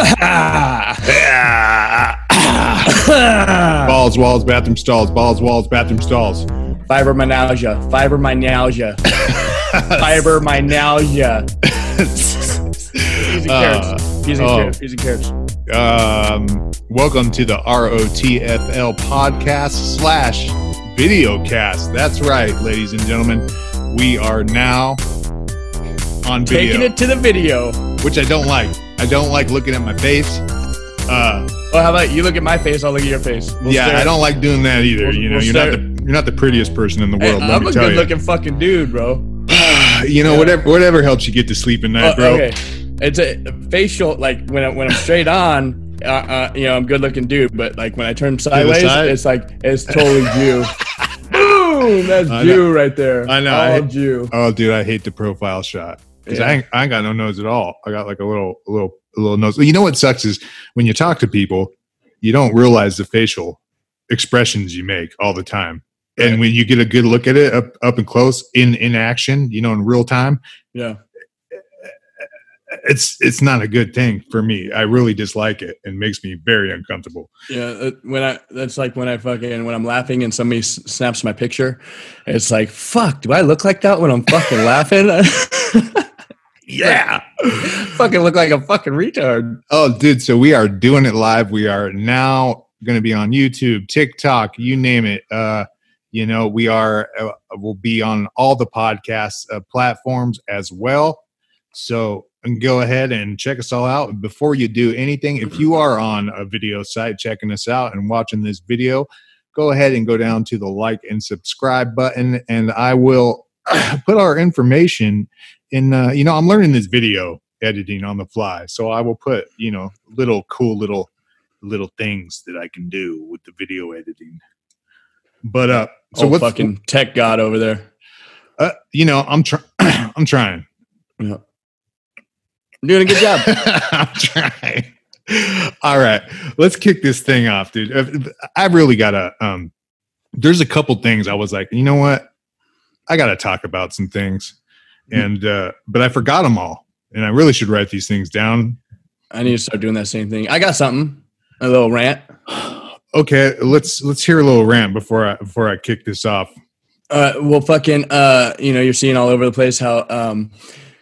balls, walls, bathroom stalls. Balls, walls, bathroom stalls. Fibromyalgia. Fibromyalgia. Fibromyalgia. Peas and carrots. Peas and oh. carrots. Peas carrots. Um, welcome to the ROTFL podcast slash video cast. That's right, ladies and gentlemen. We are now on video, Taking it to the video. which I don't like. I don't like looking at my face. Uh, Well, how about you look at my face? I'll look at your face. We'll yeah, stare. I don't like doing that either. We'll- you know, we'll you're not the you're not the prettiest person in the Hey, world. let I'm a good you. looking fucking dude, bro. you know, Yeah. whatever whatever helps you get to sleep at night, Uh, bro. Okay, it's a facial. Like when I, when I'm straight on, uh, uh, you know, I'm good looking dude. But like when I turn sideways, side? it's like it's totally you. Boom! That's you right there. I know, All I- Jew. Oh, dude, I hate the profile shot because Yeah. I, ain't, I ain't got no nose at all. I got like a little, a little, a little nose. You know what sucks is when you talk to people, you don't realize the facial expressions you make all the time. And when you get a good look at it up, up and close in in action, you know, in real time, Yeah. it's it's not a good thing for me. I really dislike it and makes me very uncomfortable. Yeah, uh, when I that's like when I fucking when I'm laughing and somebody snaps my picture, it's like fuck. Do I look like that when I'm fucking laughing? yeah, fucking look like a fucking retard. Oh, dude. So we are doing it live. We are now going to be on YouTube, TikTok, you name it. Uh, you know, we are, uh, we'll be on all the podcast uh, platforms as well. So and go ahead and check us all out. Before you do anything, if you are on a video site checking us out and watching this video, go ahead and go down to the like and subscribe button, and I will put our information in. Uh, you know, I'm learning this video editing on the fly, so I will put you know little cool little little things that I can do with the video editing. But uh, so what's fucking tech god over there. uh, you know, I'm trying. I'm trying. Yeah. i'm Doing a good job. I'm trying. All right, let's kick this thing off, dude. Uh, I really gotta. Um, there's a couple things I was like, you know what, I gotta talk about some things, and uh, but I forgot them all, and I really should write these things down. I need to start doing that same thing. I got something. A little rant. Okay, let's let's hear a little rant before I before I kick this off. Uh, well, fucking, uh, you know, you're seeing all over the place how, um,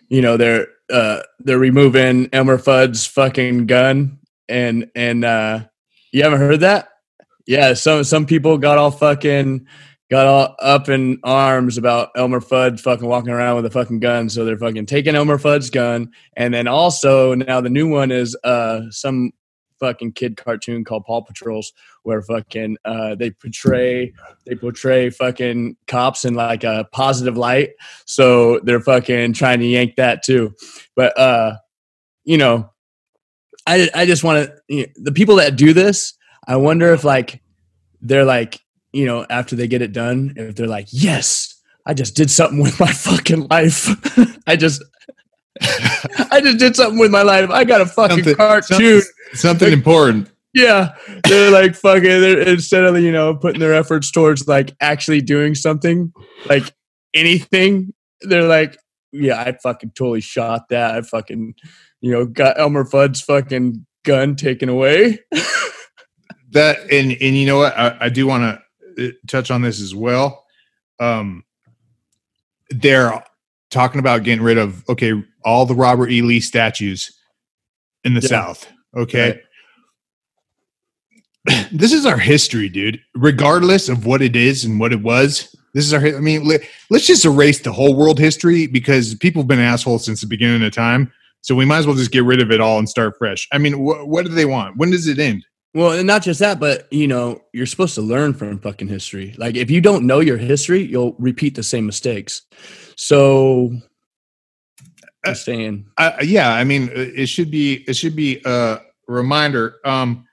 you know, they're uh, they're removing Elmer Fudd's fucking gun, and and uh, you haven't heard that? Yeah, some some people got all fucking got all up in arms about Elmer Fudd fucking walking around with a fucking gun, so they're fucking taking Elmer Fudd's gun, and then also now the new one is uh some fucking kid cartoon called Paw Patrols, where fucking uh they portray they portray fucking cops in like a positive light. So they're fucking trying to yank that too. But uh you know i i just want to you know, the people that do this i wonder if like they're like you know after they get it done if they're like yes i just did something with my fucking life i just i just did something with my life i got a fucking Something- cartoon Something important. yeah, they're like fucking. They're, instead of you know putting their efforts towards like actually doing something, like anything, they're like, yeah, I fucking totally shot that. I fucking, you know, got Elmer Fudd's fucking gun taken away. that and and you know what i, I do want to touch on this as well. Um they're talking about getting rid of okay all the robert e. Lee statues in the Yeah. south okay? This is our history dude. Regardless of what it is and what it was this is our i mean let, let's just erase the whole world history because people have been assholes since the beginning of time so we might as well just get rid of it all and start fresh. I mean wh- what do they want? When does it end Well, and not just that, but you know, you're supposed to learn from fucking history. Like if you don't know your history, you'll repeat the same mistakes. So, Uh, just saying. I, yeah, I mean, uh, it should be it should be a reminder. Um,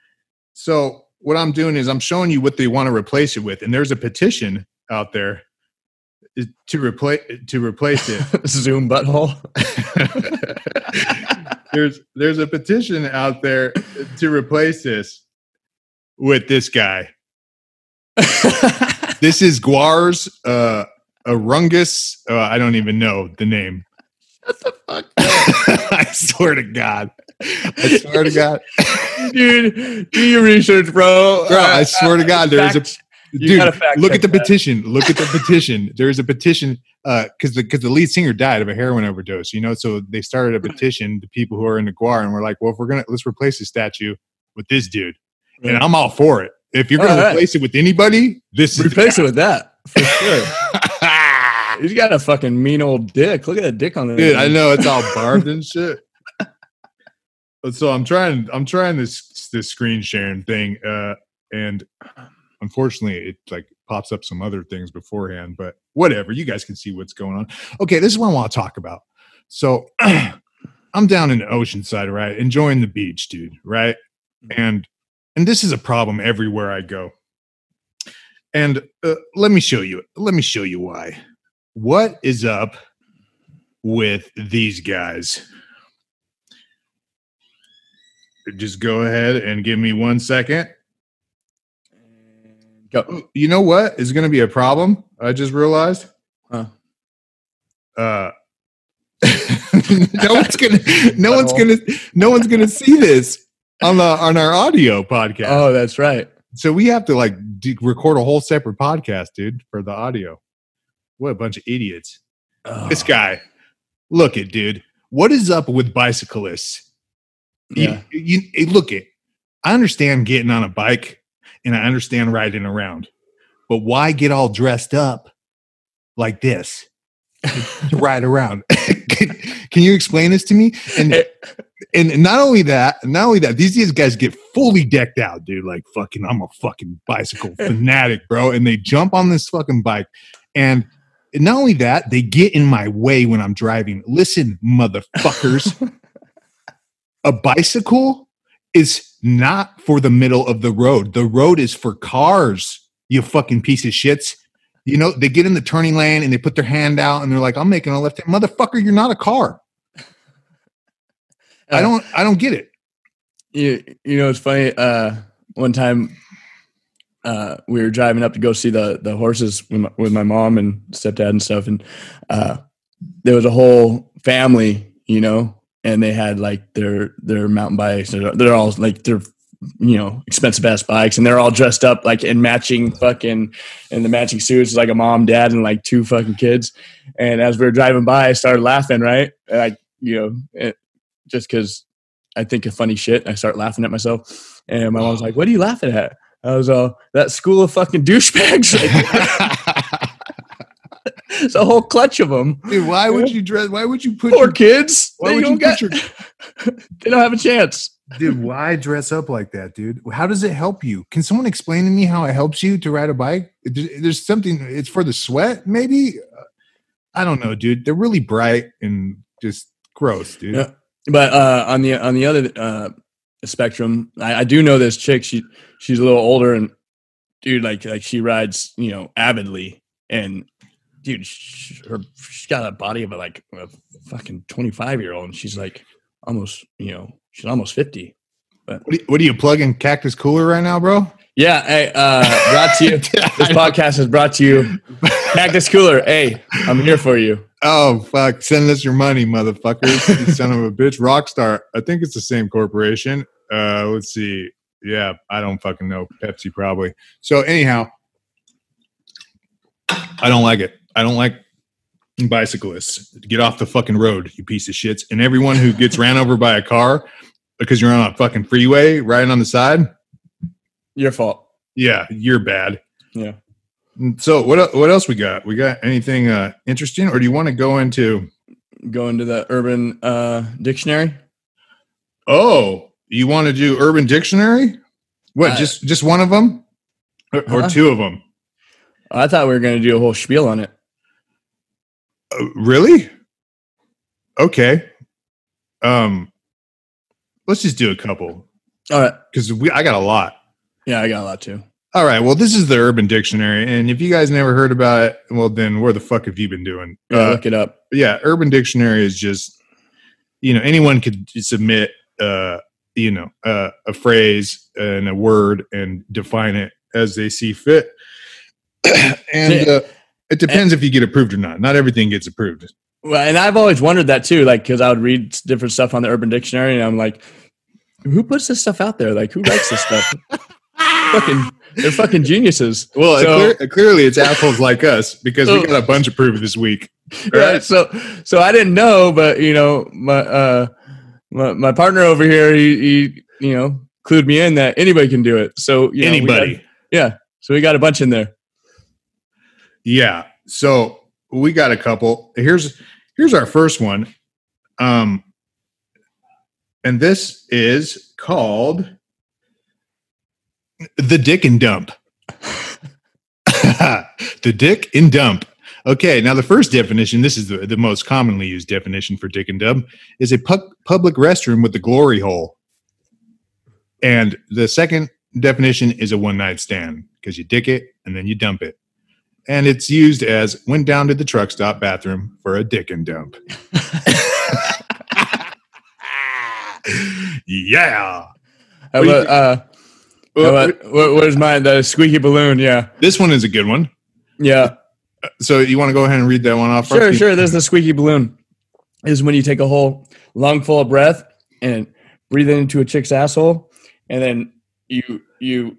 so what I'm doing is I'm showing you what they want to replace it with, and there's a petition out there uh, to replace to replace it. Zoom butthole. there's there's a petition out there to replace this with this guy. This is GWAR's uh, Urungus. Uh, I don't even know the name. What the fuck? I swear to God, I swear to God, dude, do your research, bro. bro. I swear to God, there is a Fact- dude. Look at the that. petition. Look at the petition. There is a petition because the because the lead singer died of a heroin overdose. You know, so they started a petition The people who are in the GWAR, and we're like, well, if we're gonna let's replace the statue with this dude, and I'm all for it. If you're gonna All right. replace it with anybody, this is Replace it with that for sure. He's got a fucking mean old dick. Look at that dick on the Dude, I know it's all barbed and shit. So I'm trying I'm trying this this screen sharing thing uh and unfortunately it like pops up some other things beforehand but whatever you guys can see what's going on. Okay, this is what I want to talk about. So I'm down in the oceanside, right? Enjoying the beach, dude, right? And and this is a problem everywhere I go. And uh, let me show you. Let me show you why. What is up with these guys? Just go ahead and give me one second. Go. You know what is going to be a problem? I just realized. Huh. Uh, no one's gonna, no one's gonna, no one's gonna see this on the on our audio podcast. Oh, that's right. So we have to like d- record a whole separate podcast, dude, for the audio. What a bunch of idiots! Oh, This guy, look it, dude. What is up with bicyclists? You- Yeah. You, you- look it. I understand getting on a bike, and I understand riding around, but why get all dressed up like this to ride around? can, you explain this to me? And eh. and not only that, not only that, these these guys get fully decked out, dude. Like fucking, I'm a fucking bicycle fanatic, bro. And they jump on this fucking bike, and not only that, they get in my way when I'm driving. Listen, motherfuckers, a bicycle is not for the middle of the road. The road is for cars. You fucking piece of shits. You know, they get in the turning lane and they put their hand out and they're like, "I'm making a left hand." Motherfucker, you're not a car. I don't I don't get it. You you know it's funny. Uh, one time, uh, we were driving up to go see the the horses with my, with my mom and stepdad and stuff, and uh, there was a whole family, you know, and they had like their their mountain bikes. They're, they're all like they're you know expensive ass bikes, and they're all dressed up like in matching fucking in the matching suits, like a mom, dad, and like two fucking kids. And as we were driving by, I started laughing. Right, and I you know. Just because I think of funny shit. I start laughing at myself. And my mom's like, oh. What are you laughing at? I was all, That school of fucking douchebags. it's a whole clutch of them. Dude, why would you dress? Why would you put Poor your kids. why they, would don't you get, they don't have a chance. dude? Why dress up like that, dude? How does it help you? Can someone explain to me how it helps you to ride a bike? There's something. It's for the sweat, maybe. I don't know, dude. They're really bright and just gross, dude. Yeah. But uh, on the on the other uh, spectrum, I, I do know this chick. She she's a little older and dude, like like she rides, you know, avidly, and dude, she, her she's got a body of a like a fucking twenty five year old, and she's like almost, you know, she's almost fifty. What, do what are you plugging Cactus Cooler right now, bro? Yeah, hey, uh, brought to you. this podcast is brought to you. Cactus Cooler. Hey, I'm here for you. Oh fuck! Send us your money, motherfuckers! son of a bitch. Rockstar. I think it's the same corporation. Uh, let's see. Yeah, I don't fucking know. Pepsi probably. So anyhow, I don't like it. I don't like bicyclists. Get off the fucking road, you piece of shits. And everyone who gets ran over by a car because you're on a fucking freeway riding on the side, Your fault. yeah, you're bad. Yeah. So what what else we got? We got anything uh, interesting, or do you want to go into? Go into the Urban uh, Dictionary. Oh, you want to do Urban Dictionary? What? Uh, just just one of them, or, or two of them? I thought we were going to do a whole spiel on it. Uh, really? Okay. Um, let's just do a couple All right. because we I got a lot. Yeah, I got a lot too. All right. Well, this is the Urban Dictionary, and if you guys never heard about it, well, then where the fuck have you been doing? Yeah, Uh, look it up. yeah, Urban Dictionary is just, you know, anyone could submit, uh, you know, uh, a phrase and a word and define it as they see fit. and uh, it depends if you get approved or not. Not everything gets approved. Well, and I've always wondered that too, like because I would read different stuff on the Urban Dictionary, and I'm like, who puts this stuff out there? Like, who writes this stuff? fucking, they're fucking geniuses. Well, So- clear, clearly it's assholes like us because we got a bunch of proof this week. Right. So, so I didn't know, but you know, my uh, my, my partner over here, he, he, you know, clued me in that anybody can do it. So you know, we got- Anybody. yeah. So we got a bunch in there. Yeah. So we got a couple. Here's here's our first one. Um and this is called The Dick and Dump. the Dick and Dump. Okay, now the first definition, this is the, the most commonly used definition for dick and dump, is a pu- public restroom with the glory hole. And the second definition is a one night stand because you dick it and then you dump it and it's used as went down to the truck stop bathroom for a dick and dump. yeah. How What do you about, uh, how about, what, where's mine? The squeaky balloon. Yeah. This one is a good one. Yeah. So you want to go ahead and read that one off? Sure, first? sure. There's the squeaky balloon. Is when you take a whole lung full of breath and breathe it into a chick's asshole, and then you you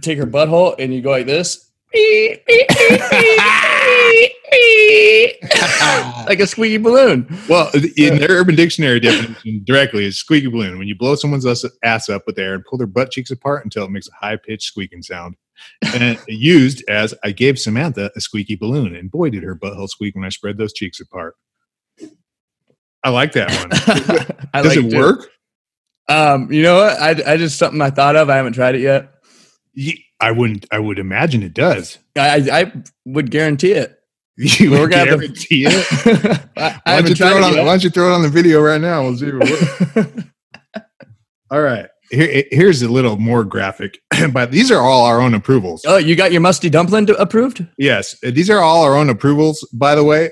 take her butthole and you go like this, like a squeaky balloon. Well, in their Urban Dictionary definition, directly is squeaky balloon when you blow someone's ass- up with air and pull their butt cheeks apart until it makes a high pitched squeaking sound. And used as I gave Samantha a squeaky balloon, and boy, did her butthole squeak when I spread those cheeks apart. I like that one. Does like it work? Um, you know what? I, I just something I thought of. I haven't tried it yet. Ye- I wouldn't. I would imagine it does. I I, I would guarantee it. You We're would gonna have to- guarantee it. I, I Why don't, you throw it on, why don't you throw it on the video right now? We'll see if it works. all right. Here, here's a little more graphic, but these are all our own approvals. Oh, you got your musty dumpling to- approved? Yes, these are all our own approvals. By the way,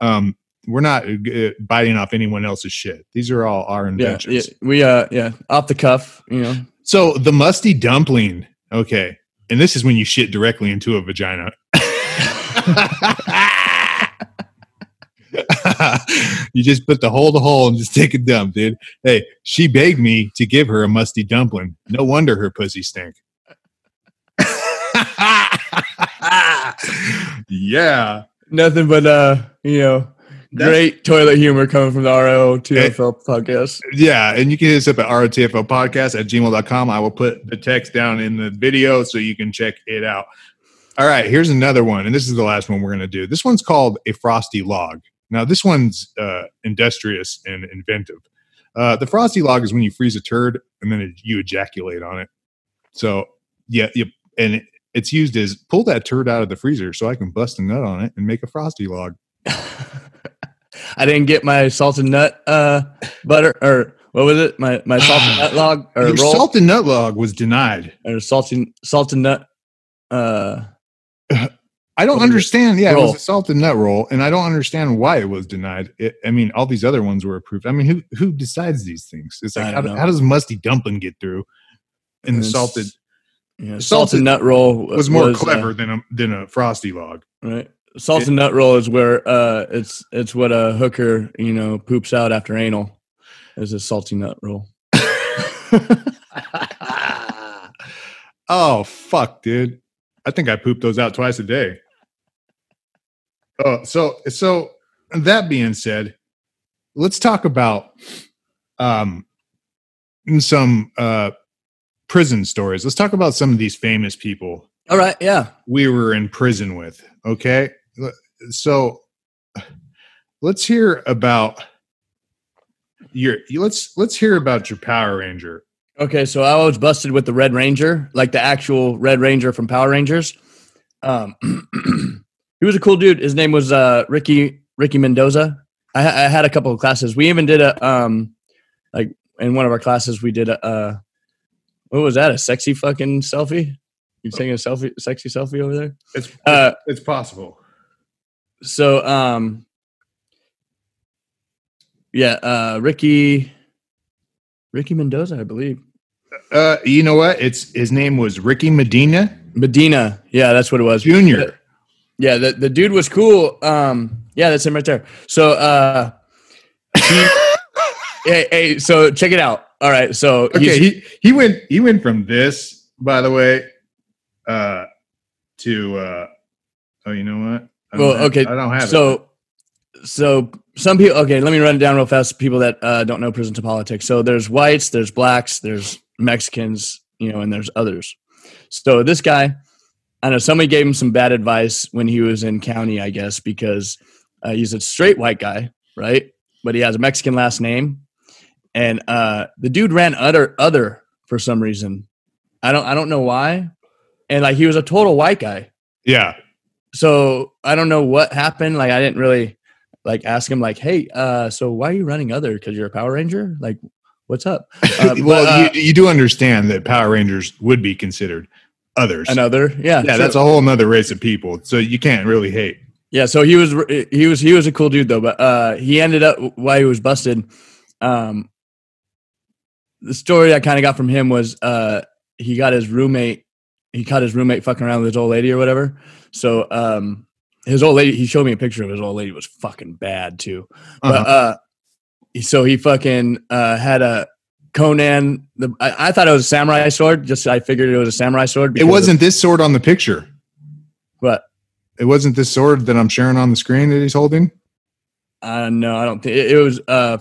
um, we're not uh, biting off anyone else's shit. These are all our Yeah, inventions. yeah, we uh, yeah, off the cuff, you know. So the musty dumpling. Okay, and this is when you shit directly into a vagina. you just put the hole to hole and just take a dump, dude. Hey, she begged me to give her a musty dumpling. No wonder her pussy stink. yeah. Nothing but uh, you know, great toilet humor coming from the ROTFL podcast. Yeah, and you can hit us up at ROTFL podcast at gmail.com. I will put the text down in the video so you can check it out. All right, here's another one, and this is the last one we're going to do. This one's called a frosty log. Now, this one's uh, industrious and inventive. Uh, the frosty log is when you freeze a turd and then it, you ejaculate on it. So, yeah, you, and it, it's used as pull that turd out of the freezer so I can bust a nut on it and make a frosty log. I didn't get my salted nut uh butter or what was it? My my salted nut log or Your roll salted nut log was denied. or salty salted nut uh I don't was understand. Yeah, it was a salted nut roll, and I don't understand why it was denied. It, I mean, all these other ones were approved. I mean, who who decides these things? It's like how, how does musty dumpling get through? And the salted yeah, Salted salted nut roll was more uh, clever than a than a frosty log. right? Salted nut roll is where uh it's it's what a hooker, you know, poops out after anal. Is a salty nut roll. oh fuck, dude! I think I pooped those out twice a day. Oh, so so that being said, let's talk about um some uh prison stories. Let's talk about some of these famous people All right, yeah. we were in prison with. Okay. So let's hear about your let's let's hear about your Power Ranger. Okay, so I was busted with the Red Ranger, like the actual Red Ranger from Power Rangers. Um, he was a cool dude. His name was uh, Ricky Ricky Mendoza. I, I had a couple of classes. We even did a um, like in one of our classes, we did a uh, what was that? A sexy fucking selfie? You taking a selfie, sexy selfie over there? It's Uh, it's possible. So um, yeah, uh, Ricky Ricky Mendoza, I believe. Uh, you know what? It's his name was Ricky Medina Medina. Yeah, that's what it was. Junior. Yeah, the, the dude was cool. Um, yeah, that's him right there. So, uh, he, hey, hey, so check it out. all right. So Okay, he he went he went from this, by the way, uh, to uh, oh, you know what? I Well, have- okay, I don't have it. so so some people okay let me run it down real fast people that uh, don't know prison to politics. So there's whites there's blacks there's mexicans you know and there's others. So this guy i know somebody gave him some bad advice when he was in county i guess because uh, he's a straight white guy right? But he has a mexican last name. And uh, the dude ran other other for some reason. I don't i don't know why. And like he was a total white guy. Yeah, so I don't know what happened. Like I didn't really like ask him like, hey, uh, so why are you running other? Because you're a Power Ranger? Like, what's up? Uh, well, but, uh, you, you do understand that Power Rangers would be considered others. Another, yeah, yeah, that's a whole nother race of people. So you can't really hate. yeah. So he was he was he was a cool dude though, but uh, he ended up while he was busted. Um, the story I kind of got from him was uh, he got his roommate. He caught his roommate fucking around with his old lady or whatever. So um, his old lady. He showed me a picture of his old lady was fucking bad too. But Uh-huh. uh, so he fucking uh, had a Conan. The I, I thought it was a samurai sword. Just I figured it was a samurai sword. it wasn't this sword on the picture. What? It wasn't this sword that I'm sharing on the screen that he's holding. Uh, no, I don't think it, it was. Uh,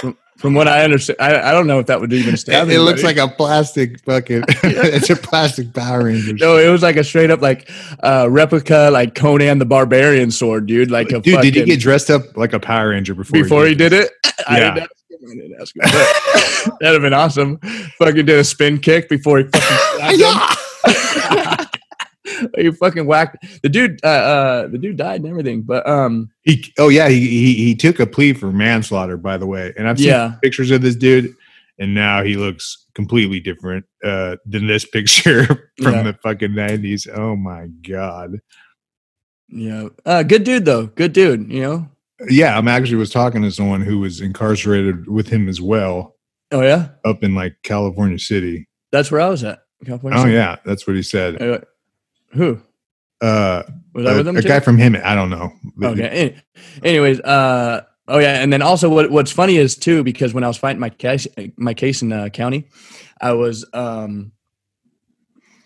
from, from what I understand, I, I don't know if that would even stab. It, it looks like a plastic fucking. it's a plastic Power Ranger. no. It was like a straight up like uh, replica, like Conan the Barbarian sword, dude. Like a Dude, did he get dressed up like a Power Ranger before? before he did this? it? Yeah. didn't ask him. I didn't ask him. That'd have been awesome. Fucking did a spin kick before he fucking. him. fucking whacked the dude. Uh, uh, the dude died and everything. But um, He, oh yeah, he, he he took a plea for manslaughter, by the way. And I've seen Yeah. pictures of this dude, and now he looks completely different uh, than this picture from Yeah. the fucking nineties. Oh my god. yeah, uh, good dude though. Good dude. You know. Yeah, I'm actually was talking to someone who was incarcerated with him as well, Oh yeah, up in like California City. that's where I was at. California. Oh City. yeah, that's what he said. Who Uh, was I with him? a too? guy from him, I don't know. Okay. Anyways, uh, oh yeah, and then also what what's funny is too because when I was fighting my case my case in uh, county, I was um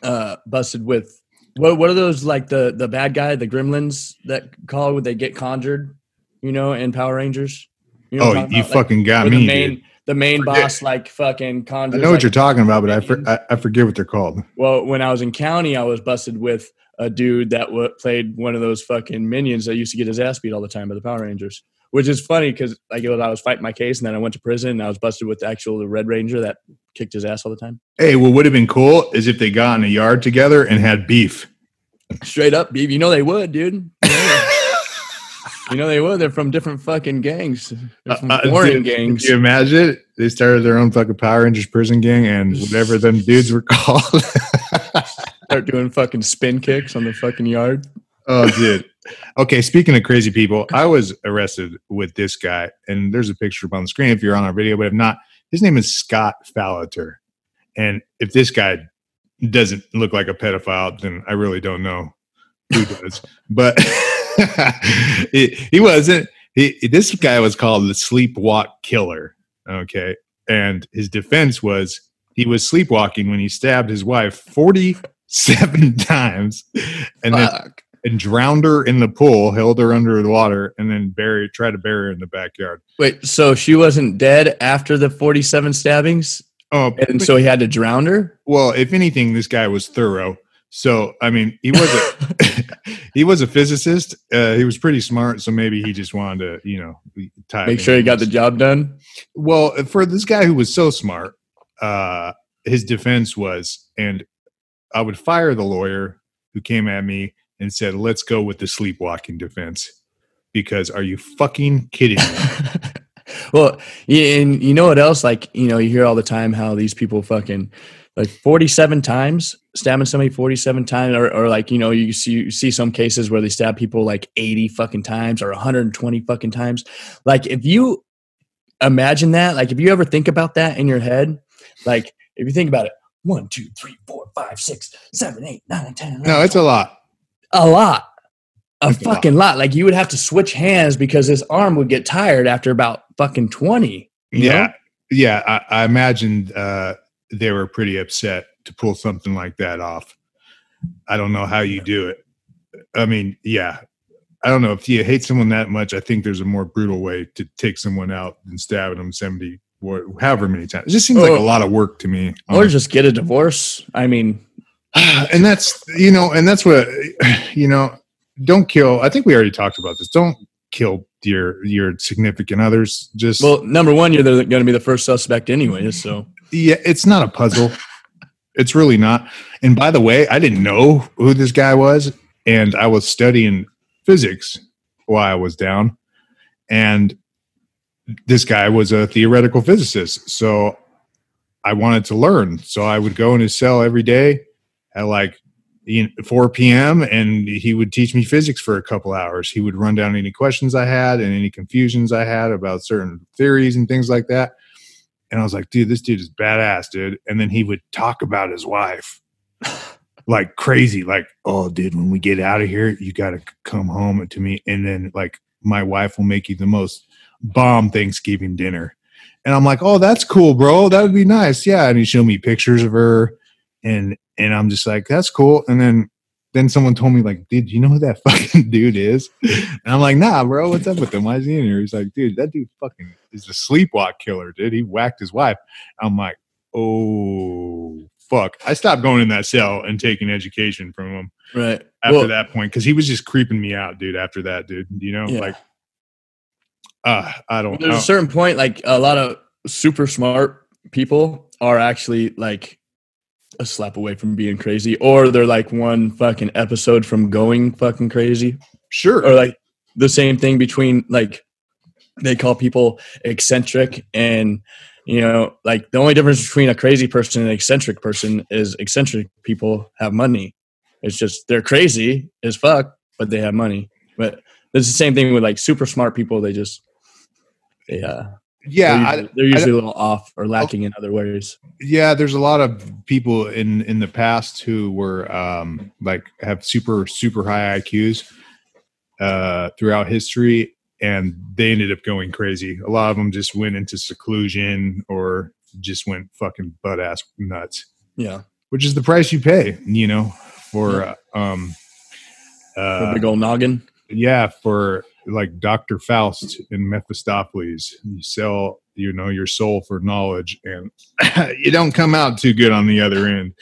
uh busted with what what are those like the the bad guy the gremlins that call when they get conjured, you know, in Power Rangers. You know Oh, you about? Like, fucking got me. the main dude. The main boss like fucking I know what like, you're talking about, but I, for. I I forget what they're called. Well, when I was in county, I was busted with a dude that w- played one of those fucking minions that used to get his ass beat all the time by the Power Rangers. Which is funny because like it was, I was fighting my case and then I went to prison and I was busted with the actual Red Ranger that kicked his ass all the time. Hey, what would have been cool is if they got in a yard together and had beef. Straight up, beef. You know they would, dude. You know, they would. They're from different fucking gangs. They're from Uh, foreign dude, gangs. Can you imagine? it? They started their own fucking Power Rangers prison gang and whatever them dudes were called. Start doing fucking spin kicks on the fucking yard. oh, dude. Okay, speaking of crazy people, I was arrested with this guy, and there's a picture up on the screen if you're on our video, but if not, his name is Scott Falater. And if this guy doesn't look like a pedophile, then I really don't know who does. but he, he wasn't. He, this guy was called the Sleepwalk Killer. Okay. And his defense was he was sleepwalking when he stabbed his wife 47 times and then and drowned her in the pool, held her under the water, and then buried, tried to bury her in the backyard. Wait, so she wasn't dead after the 47 stabbings? Oh, And so he had to drown her? well, if anything, this guy was thorough. So, I mean, he was a he was a physicist. Uh, he was pretty smart. So maybe he just wanted to, you know, tie Make sure he got the job done. Well, for this guy who was so smart, uh, his defense was, and I would fire the lawyer who came at me and said, "Let's go with the sleepwalking defense." Because are you fucking kidding me? well, and you know what else? Like, you know, you hear all the time how these people fucking like 47 times stabbing somebody 47 times, or, or like, you know, you see, you see some cases where they stab people like 80 fucking times or 120 fucking times. Like, if you imagine that, like, if you ever think about that in your head, like, if you think about it, one, two, three, four, five, six, seven, eight, nine, ten. no, it's a lot. a lot a Like a lot. fucking lot. like you would have to switch hands because his arm would get tired after about fucking 20 you Yeah. know? yeah, I, I imagined uh, they were pretty upset to pull something like that off. I don't know how you do it. I mean, yeah, I don't know if you hate someone that much. I think there's a more brutal way to take someone out than stabbing them seventy, or however many times. It just seems like a Oh. lot of work to me. Or just get a divorce. I mean, and that's you know, and that's what you know. Don't kill. I think we already talked about this. Don't kill your your significant others. Just well, number one, you're going to be the first suspect anyway. So Yeah, it's not a puzzle. it's really not. And by the way, I didn't know who this guy was, and I was studying physics while I was down, and this guy was a theoretical physicist. So I wanted to learn. So I would go in his cell every day at like you know, 4 p.m. and he would teach me physics for a couple hours. He would run down any questions I had and any confusions I had about certain theories and things like that. And I was like, dude, this dude is badass, dude. And then he would talk about his wife like crazy, like, oh, dude, when we get out of here, you got to come home to me. And then, like, my wife will make you the most bomb Thanksgiving dinner. And I'm like, oh, that's cool, bro. That would be nice. Yeah. And he showed me pictures of her. And, and I'm just like, that's cool. And then, then someone told me, like, dude, you know who that fucking dude is? And I'm like, nah, bro, what's up with him? Why is he in here? He's like, dude, that dude fucking is a sleepwalk killer, dude. He whacked his wife. I'm like, oh, fuck. I stopped going in that cell and taking education from him right after Well, that point because he was just creeping me out, dude, after that, dude. You know, Yeah. like, uh, I don't know. There's know. a certain point, like a lot of super smart people are actually like a slap away from being crazy, or they're like one fucking episode from going fucking crazy, Sure. or like the same thing between like they call people eccentric. And you know like the only difference between a crazy person and an eccentric person is eccentric people have money. It's just they're crazy as fuck but they have money. But it's the same thing with like super smart people. They just they uh yeah. they're, I, usually, they're usually a little off or lacking in other ways. Yeah there's a lot of people in in the past who were um like have super super high iqs uh throughout history and they ended up going crazy. A lot of them just went into seclusion or just went fucking butt ass nuts. Yeah. Which is the price you pay you know for uh, um uh, big old noggin? yeah for like dr faust and mephistopheles. You sell you know your soul for knowledge and you don't come out too good on the other end.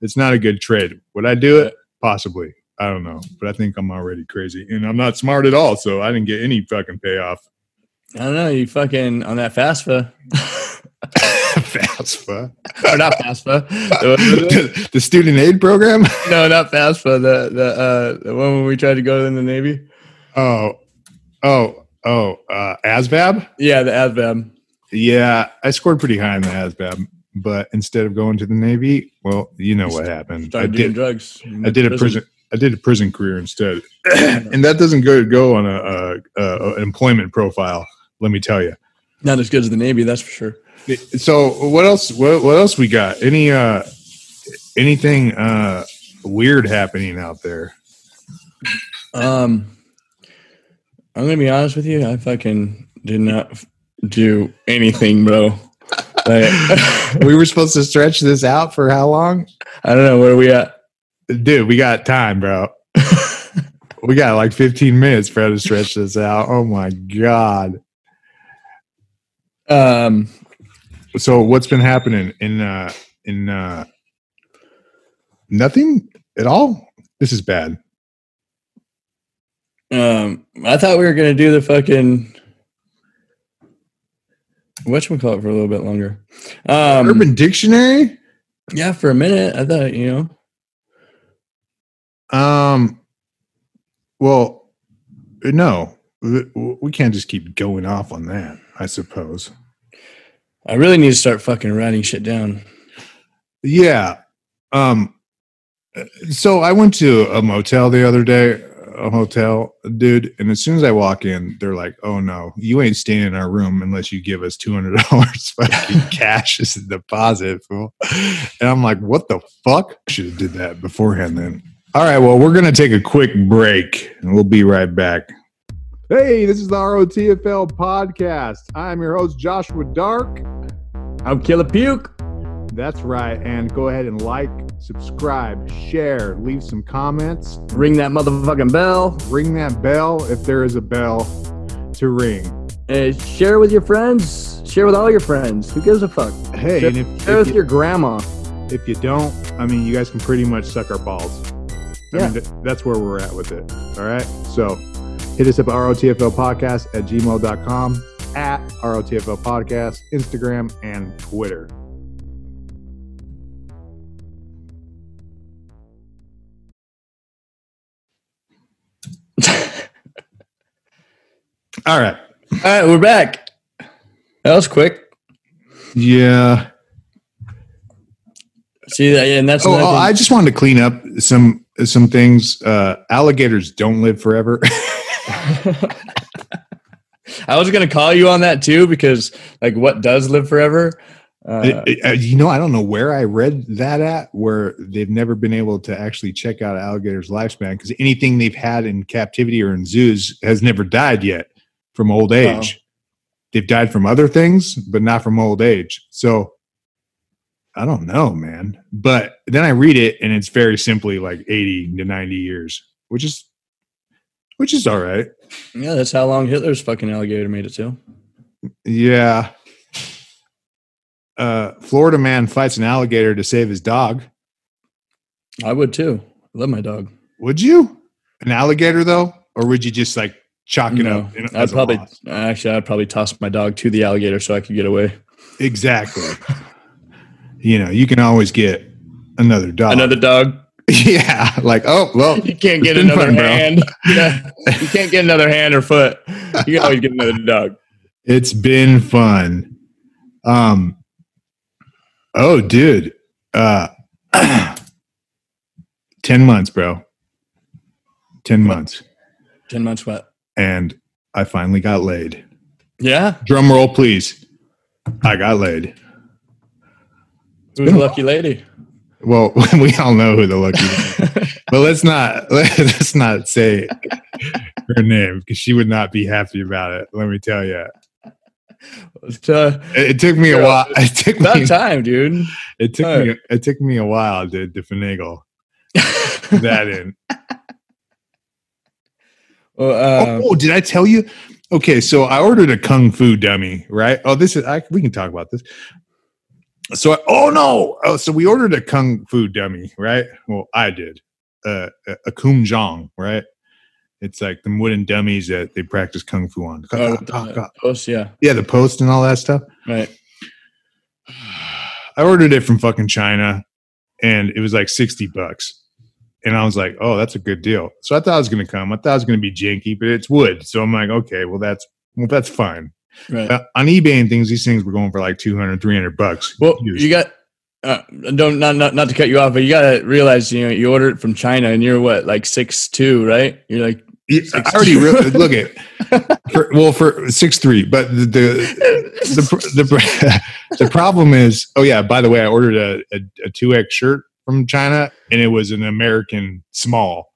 It's not a good trade. Would i do it? Possibly i don't know but i think i'm already crazy and i'm not smart at all so i didn't get any fucking payoff i don't know you fucking on that fastfa FAFSA. or not fastfa the, the student aid program no not fastfa the the uh the one when we tried to go in the navy oh oh oh uh asvab yeah the asvab Yeah, I scored pretty high in the ASVAB, but instead of going to the Navy, well, you know what happened. I started doing did. drugs I did a prison. I did a prison career instead, and that doesn't go go on a, a, a employment profile. Let me tell you. not as good as the navy that's for sure So, what else? What, what else we got? Any uh, anything uh, weird happening out there? um i'm gonna be honest with you i fucking did not do anything bro like, we were supposed to stretch this out for how long, i don't know where we at dude? We got time, bro. we got like 15 minutes for to stretch this out. Oh my god. um So what's been happening in uh in uh nothing at all? This is bad. um i thought we were gonna do the fucking what we call it for a little bit longer um Urban Dictionary? yeah for a minute i thought you know Um well no. We can't just keep going off on that, I suppose. i really need to start fucking writing shit down Yeah. Um so I went to a motel the other day, a hotel, dude, and as soon as I walk in, they're like, "Oh no, you ain't staying in our room unless you give us two hundred dollars fucking cash as a deposit, fool." And I'm like, "What the fuck?" Should have did that beforehand. Then. All right, well, we're gonna take a quick break, and we'll be right back. Hey, this is the ROTFL podcast. I'm your host, Joshua Dark. I'm Killer Puke. That's right. And go ahead and like, subscribe, share, leave some comments, Ring that motherfucking bell. ring that bell if there is a bell to ring. And share with your friends. Share with all your friends. Who gives a fuck? Hey, Share, and if, share if, with you, your grandma. if you don't, I mean, you guys can pretty much suck our balls. I Yeah. mean, th- that's where we're at with it. All right. So hit us up at ROTFL podcast at gmail.com, at ROTFL podcast, Instagram, and Twitter. All right. All right, we're back. That was quick. Yeah. See that? Yeah, and that's Oh, oh. I just wanted to clean up some some things. Uh, alligators don't live forever. I was gonna call you on that too because like what does live forever? Uh, It- it- uh, you know, I don't know where I read that at, where they've never been able to actually check out alligators' lifespan because anything they've had in captivity or in zoos has never died yet from old age. They've died from other things, but not from old age. So I don't know, man. But then I read it, and it's very simply like eighty to ninety years, which is which is all right. yeah, that's how long Hitler's fucking alligator made it to. Yeah. Uh, Florida man fights an alligator to save his dog. I would too. I love my dog. Would you? An alligator though, or would you just like chalk it No, up? I'd probably actually I'd probably toss my dog to the alligator so I could get away. exactly. you know, you can always get another dog. Another dog. yeah, like oh well, You can't get another fun, hand. Yeah, you can't get another hand or foot. You can always get another dog. it's been fun. Um. Oh, dude. Uh, ten months, bro. Ten months, Ten months what? and I finally got laid. Yeah. Drum roll, please. I got laid. Who's the lucky lady? Well, we all know who the lucky but let's not let's not say her name because she would not be happy about it. Let me tell you, uh, it, took me a while. It took about me. time, dude. It took me. It took me a while to, to finagle that in. well, um, oh, did I tell you? Okay, so I ordered a kung fu dummy, right? Oh, this is I, we can talk about this. So, I, oh no! Oh, so we ordered a kung fu dummy, right? Well, I did. Uh, a, a kum jong, right? It's like the wooden dummies that they practice kung fu on. oh, with the post, yeah, Yeah, the post and all that stuff. right. I ordered it from fucking China and it was like 60 bucks. And I was like, oh, that's a good deal. So I thought it was going to come. I thought it was going to be janky, but it's wood. So I'm like, okay, well, that's, well, that's fine. Right. Uh, on eBay and things, these things were going for like 200, 300 bucks. Well, used. you got uh, don't not, not not to cut you off, but you gotta realize you know you ordered it from China and you're what like six two, right? You're like Yeah, I already re- look at, for, well, for six, three, but the, the, the, the, the problem is, oh yeah, by the way, I ordered a, a, a 2X shirt from China and it was an American small.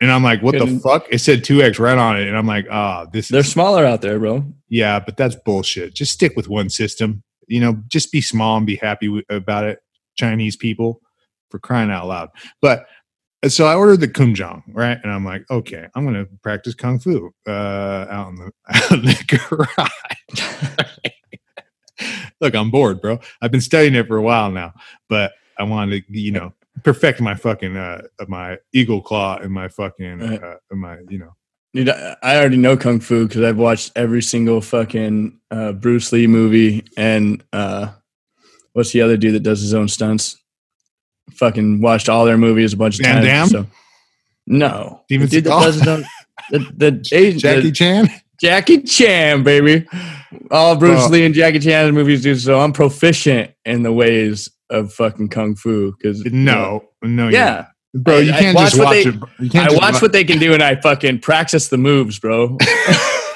And I'm like, what the fuck? It said 2X right on it. And I'm like, ah, this they're is, smaller out there, bro. yeah, but that's bullshit. Just stick with one system. You know, just be small and be happy w- about it. Chinese people for crying out loud. But uh, so I ordered the kumjang, right? And I'm like, okay, I'm going to practice kung fu uh, out in the, out in the garage. Look, I'm bored, bro. I've been studying it for a while now, but I wanted to, you know, perfect my fucking uh my eagle claw and my fucking Right. uh, my you know Dude, I already know kung fu because I've watched every single fucking uh, Bruce Lee movie and uh, what's the other dude that does his own stunts? Fucking watched all their movies a bunch of Van times. So. No, Steven the dude that Seagal? does his own. The, the, Asian- Jackie the- Chan. Jackie Chan, baby. All Bruce Lee and Jackie Chan's movies do. So I'm proficient in the ways of fucking kung fu. Because No, no, yeah, bro, you I- I can't watch just watch they- it. You can't I just watch what they can do and I fucking practice the moves, bro,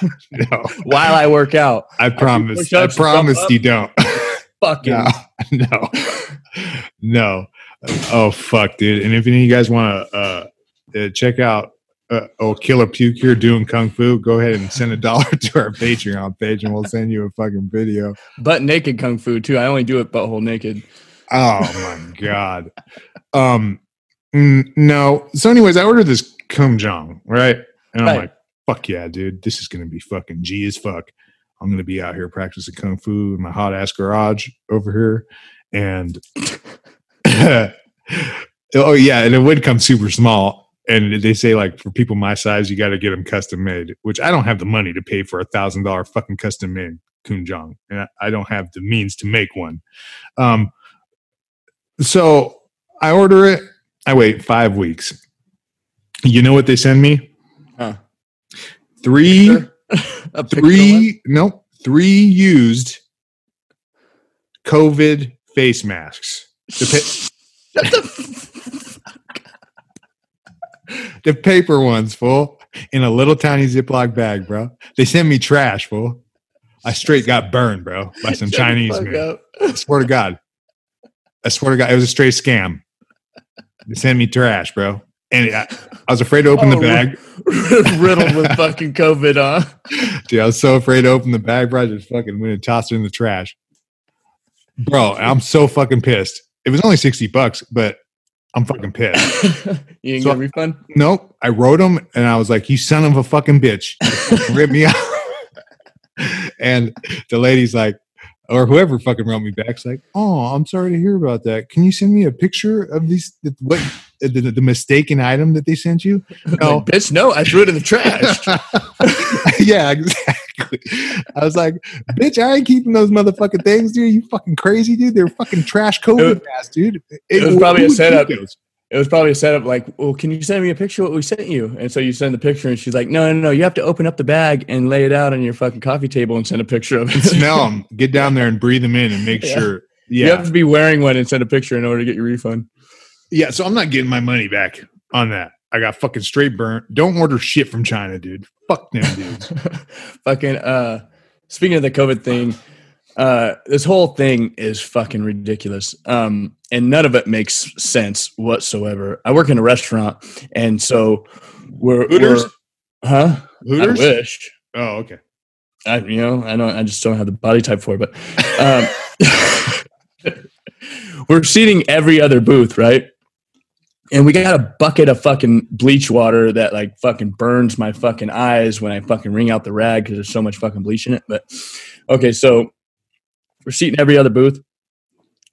No, while I work out. I promise. I push-ups, promise you don't. Fucking no, no, no. Oh fuck, dude! And if any of you guys want to uh, uh, check out uh, oh killer puke here doing kung fu, go ahead and send a dollar to our Patreon page, and we'll send you a fucking video. Butt naked kung fu too. I only do it butthole naked. Oh my god. Um, mm, no. So, anyways, I ordered this kumjang, right? And I'm Right. like, fuck yeah, dude, this is gonna be fucking G as fuck. I'm gonna be out here practicing kung fu in my hot ass garage over here, and oh yeah, and it would come super small. And they say like for people my size, you got to get them custom made, which I don't have the money to pay for a thousand dollar fucking custom made kunjang, and I- I don't have the means to make one. Um, so I order it. I wait five weeks. You know what they send me? Huh. Three, A picture one? three, nope, three used COVID face masks. The, pa- the the paper ones, full in a little tiny Ziploc bag, bro. They sent me trash, fool. I straight got burned, bro, by some Shut Chinese man. I swear to God. I swear to God, it was a straight scam. They sent me trash, bro. And I, I was afraid to open Oh, the bag. riddled with fucking COVID, huh? Dude, I was so afraid to open the bag, bro. I just fucking went and tossed it in the trash. Bro, I'm so fucking pissed. It was only 60 bucks, but I'm fucking pissed. you didn't So- get a refund? Nope. I wrote him and I was like, you son of a fucking bitch. Rip me out. and the lady's like, or whoever fucking wrote me back back's like, oh, I'm sorry to hear about that. Can you send me a picture of these, what, the, the, the mistaken item that they sent you? No. Like, bitch, no, I threw it in the trash. yeah, exactly. I was like, bitch, I ain't keeping those motherfucking things, dude. You fucking crazy, dude. They're fucking trash COVID masks, dude. it was probably a setup. those? It was probably a setup like, well, can you send me a picture of what we sent you? And so you send the picture, and she's like, no, no, no, you have to open up the bag and lay it out on your fucking coffee table and send a picture of it. Smell them. Get down there and breathe them in and make Yeah. sure. You have to be wearing one and send a picture in order to get your refund. Yeah. So I'm not getting my money back on that. I got fucking straight burnt. Don't order shit from China, dude. Fuck them dudes. fucking uh speaking of the covid thing uh this whole thing is fucking ridiculous um and none of it makes sense whatsoever i work in a restaurant and so we're, Hooters? we're huh Hooters? i wish Oh, okay. i you know i don't i just don't have the body type for it but um we're seating every other booth right and we got a bucket of fucking bleach water that like fucking burns my fucking eyes when I fucking wring out the rag because there's so much fucking bleach in it. But okay, so we're seating every other booth,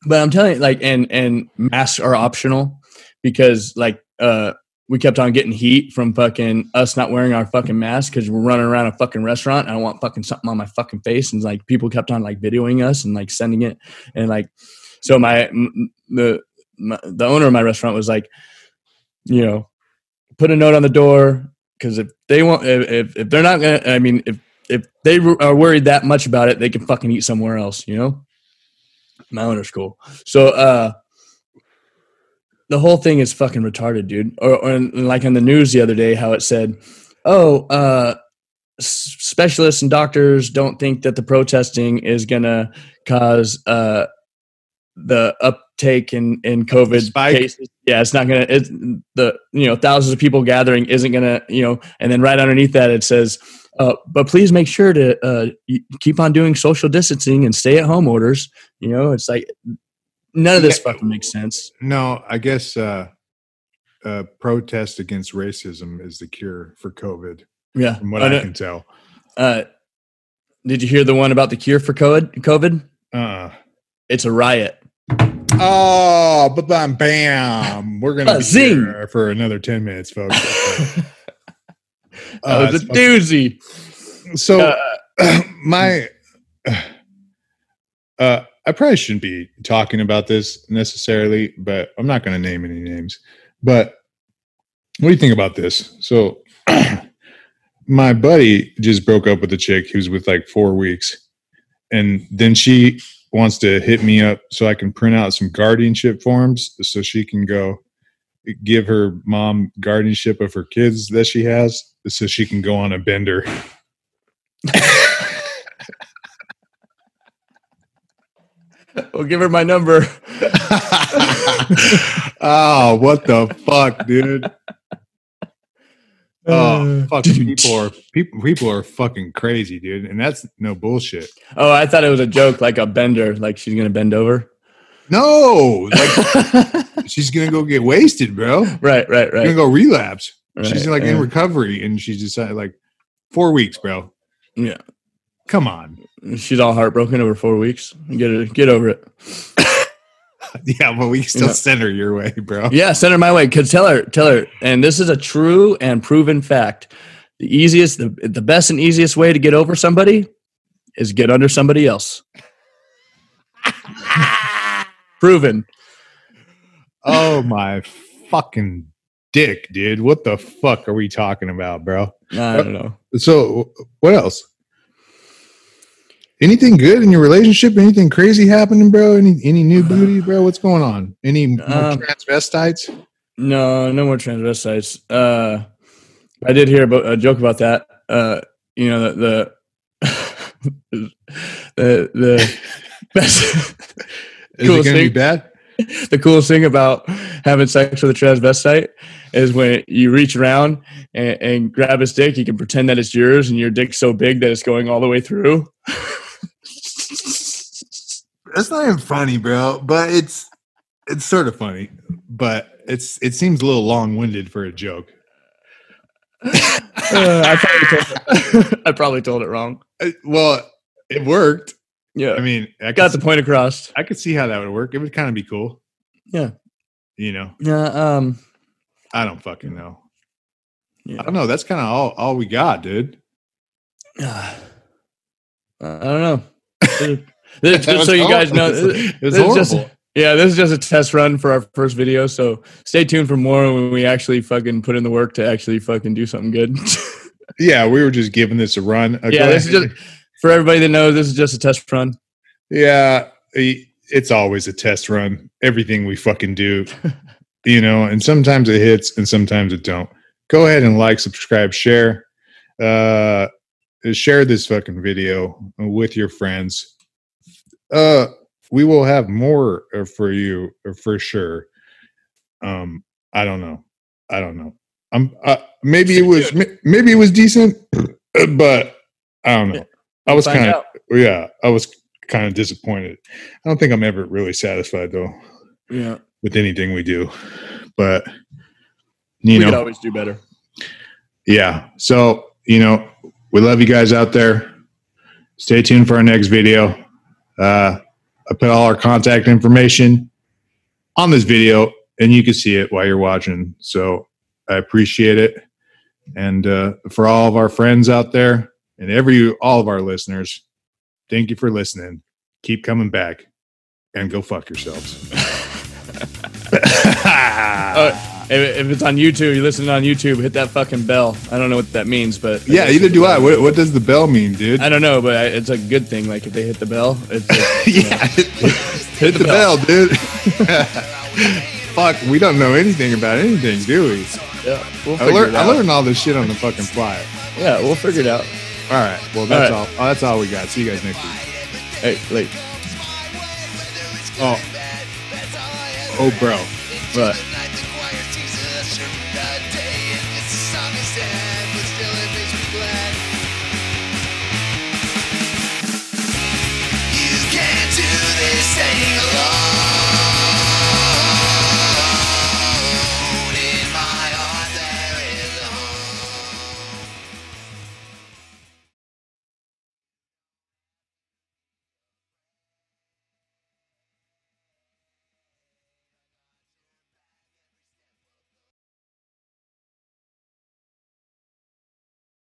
but I'm telling you, like, and and masks are optional because like uh we kept on getting heat from fucking us not wearing our fucking mask because we're running around a fucking restaurant. I want fucking something on my fucking face, and like people kept on like videoing us and like sending it, and like so my the my, the owner of my restaurant was like, you know, put a note on the door because if they want, if if they're not gonna, I mean, if if they are worried that much about it, they can fucking eat somewhere else. You know, my owner's cool. So uh, the whole thing is fucking retarded, dude. Or, or and like on the news the other day, how it said, oh. uh Specialists and doctors don't think that the protesting is gonna cause uh, the uptake in in COVID spike? cases. Yeah, it's not gonna. It's the you know thousands of people gathering isn't gonna you know. And then right underneath that it says, uh, but please make sure to uh, keep on doing social distancing and stay at home orders. You know, it's like none of this Yeah. fucking makes sense. No, I guess uh, uh, protest against racism is the cure for COVID, Yeah. from what I I, can tell. uh, did you hear the one about the cure for COVID? COVID? Uh, It's a riot. oh, but bam, bam. We're gonna be zing. here for another ten minutes, folks. Uh, was a doozy. so Uh, my uh i probably shouldn't be talking about this necessarily but i'm not going to name any names. But what do you think about this? So my buddy just broke up with a chick he was with like four weeks and then she wants to hit me up so i can print out some guardianship forms so she can go give her mom guardianship of her kids that she has so she can go on a bender Well, give her my number. oh, what the fuck, dude? Uh, oh, fuck! People are people. People are fucking crazy, dude, and that's no bullshit. Oh, I thought it was a joke, like a bender, like she's gonna bend over. No, like she's gonna go get wasted, bro. Right, right, She's gonna right. go relapse. Right, she's like in recovery, and she's decided uh, like four weeks, bro. Yeah. Come on. She's all heartbroken over four weeks. Get it, get over it. Yeah, but we still Yeah. send her your way, bro. Yeah, send her my way. Cause tell her, tell her, and this is a true and proven fact. The easiest, the, the best and easiest way to get over somebody is get under somebody else. proven. Oh my fucking dick, dude. What the fuck are we talking about, bro? I don't know. So, what else? Anything good in your relationship? Anything crazy happening, bro? Any any new booty, bro? What's going on? Any more Um, transvestites? No, no more transvestites. Uh, I did hear about a joke about that. Uh, you know the the the, the best. Is it going to be bad? the coolest thing about having sex with a transvestite is when you reach around and, and grab his dick, you can pretend that it's yours, and your dick's so big that it's going all the way through. That's not even funny, bro. But it's it's sort of funny, but it's it seems a little long winded for a joke. Uh, I probably told I probably told it wrong. Uh, Well, it worked. Yeah, I mean, I got could, the point across. I could see how that would work. It would kind of be cool. Yeah. You know, Yeah. Um. I don't fucking know. I don't know. That's kind of all all we got, dude. I don't know. Was so you guys know, It was- it was this is just- horrible. yeah, this is just a test run for our first video. So stay tuned for more when we actually fucking put in the work to actually fucking do something good. Yeah, we were just giving this a run. Uh, yeah, this is just for everybody that knows. This is just a test run. Yeah, it's always a test run. Everything we fucking do, you know, and sometimes it hits and sometimes it don't. Go ahead and like, subscribe, share. Uh share this fucking video with your friends. Uh we will have more uh, for you uh, for sure. Um I don't know. I don't know. I'm uh, maybe it was maybe it was decent, but I don't know. I was kind of yeah, I was kind of disappointed. I don't think I'm ever really satisfied though Yeah, with anything we do. But you we could know, always do better. yeah. So, you know, we love you guys out there. Stay tuned for our next video. Uh I put all our contact information on this video and you can see it while you're watching. So, I appreciate it. And uh for all of our friends out there and every all of our listeners, thank you for listening. Keep coming back and go fuck yourselves. Uh, if, if it's on YouTube, you're listening on YouTube, hit that fucking bell. I don't know what that means, but yeah, either do I. What, what does the bell mean, dude? I don't know, but I, it's a good thing. Like if they hit the bell, it's like, you know, yeah, hit, hit the bell, dude. Fuck, we don't know anything about anything, do we? yeah, we'll I figure learned, it I learned all this shit on the fucking fly. Yeah, we'll figure it out. All right, well that's all. right. Oh, that's all we got. See you guys next week. Hey, late. Oh, oh, bro. But